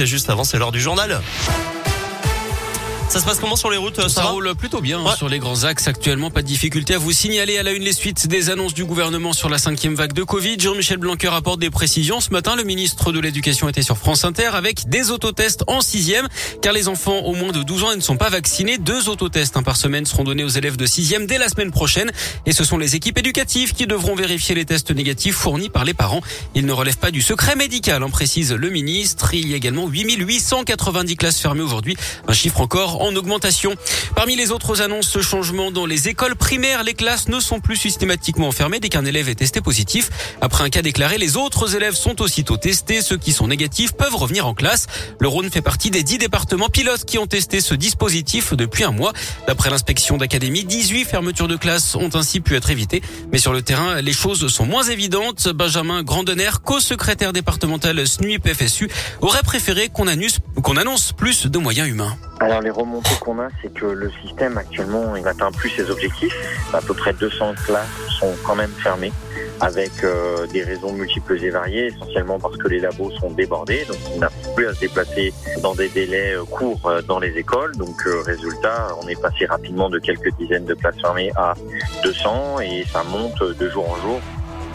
Et juste avant, c'est l'heure du journal. Ça se passe comment sur les routes Ça roule plutôt bien hein, sur les grands axes actuellement. Pas de difficulté à vous signaler à la une les suites des annonces du gouvernement sur la cinquième vague de Covid. Jean-Michel Blanquer apporte des précisions. Ce matin, le ministre de l'Éducation était sur France Inter avec des autotests en sixième, car les enfants au moins de 12 ans ne sont pas vaccinés. Deux autotests hein, par semaine seront donnés aux élèves de sixième dès la semaine prochaine. Et ce sont les équipes éducatives qui devront vérifier les tests négatifs fournis par les parents. Ils ne relèvent pas du secret médical, en précise le ministre. Il y a également 8890 classes fermées aujourd'hui. Un chiffre encore en augmentation. Parmi les autres annonces, ce changement dans les écoles primaires, les classes ne sont plus systématiquement fermées dès qu'un élève est testé positif. Après un cas déclaré, les autres élèves sont aussitôt testés. Ceux qui sont négatifs peuvent revenir en classe. Le Rhône fait partie des dix départements pilotes qui ont testé ce dispositif depuis un mois. D'après l'inspection d'académie, 18 fermetures de classes ont ainsi pu être évitées. Mais sur le terrain, les choses sont moins évidentes. Benjamin Grandener, co-secrétaire départemental SNUIP FSU, aurait préféré qu'on annonce plus de moyens humains. Alors les remontées qu'on a, c'est que le système actuellement, il n'atteint plus ses objectifs. À peu près 200 classes sont quand même fermées avec euh, des raisons multiples et variées, essentiellement parce que les labos sont débordés, donc on n'a plus à se déplacer dans des délais euh, courts euh, dans les écoles. Donc résultat, on est passé rapidement de quelques dizaines de classes fermées à 200 et ça monte de jour en jour.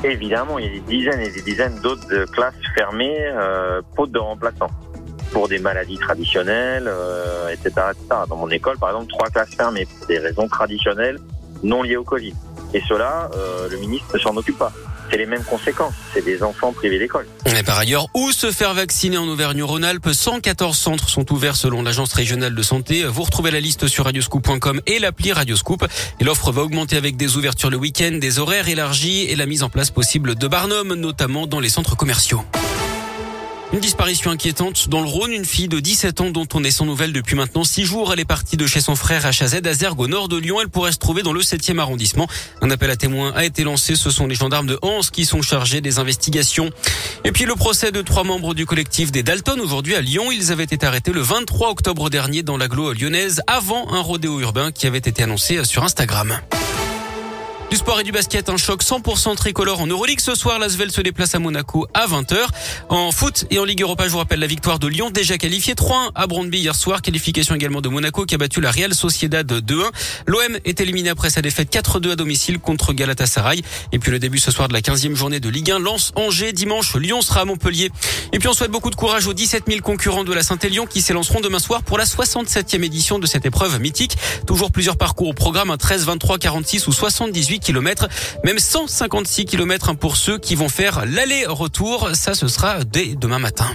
Évidemment, il y a des dizaines et des dizaines d'autres classes fermées, euh, de remplaçants pour des maladies traditionnelles, euh, etc., etc. Dans mon école, par exemple, trois classes fermées pour des raisons traditionnelles non liées au Covid. Et cela, euh, le ministre ne s'en occupe pas. C'est les mêmes conséquences. C'est des enfants privés d'école. Et par ailleurs, où se faire vacciner en Auvergne-Rhône-Alpes? 114 centres sont ouverts selon l'Agence régionale de santé. Vous retrouvez la liste sur radioscoop.com et l'appli Radioscoop. Et l'offre va augmenter avec des ouvertures le week-end, des horaires élargis et la mise en place possible de Barnum, notamment dans les centres commerciaux. Une disparition inquiétante dans le Rhône. Une fille de 17 ans dont on est sans nouvelles depuis maintenant 6 jours. Elle est partie de chez son frère HAZ à Zergue au nord de Lyon. Elle pourrait se trouver dans le 7e arrondissement. Un appel à témoins a été lancé. Ce sont les gendarmes de Hans qui sont chargés des investigations. Et puis le procès de trois membres du collectif des Dalton aujourd'hui à Lyon. Ils avaient été arrêtés le 23 octobre dernier dans l'agglo lyonnaise avant un rodéo urbain qui avait été annoncé sur Instagram. Du sport et du basket, un choc 100% tricolore en Euroleague. Ce soir, l'Asvel se déplace à Monaco à 20h. En foot et en Ligue Europa, je vous rappelle la victoire de Lyon, déjà qualifié 3-1 à Brondby hier soir. Qualification également de Monaco qui a battu la Real Sociedad 2-1. L'OM est éliminé après sa défaite 4-2 à domicile contre Galatasaray. Et puis le début ce soir de la 15e journée de Ligue 1, Lance Angers. Dimanche, Lyon sera à Montpellier. Et puis on souhaite beaucoup de courage aux 17 000 concurrents de la Saint-Élion qui s'élanceront demain soir pour la 67e édition de cette épreuve mythique. Toujours plusieurs parcours au programme, un 13, 23, 46 ou 78 Même 156 km pour ceux qui vont faire l'aller-retour. Ça, ce sera dès demain matin.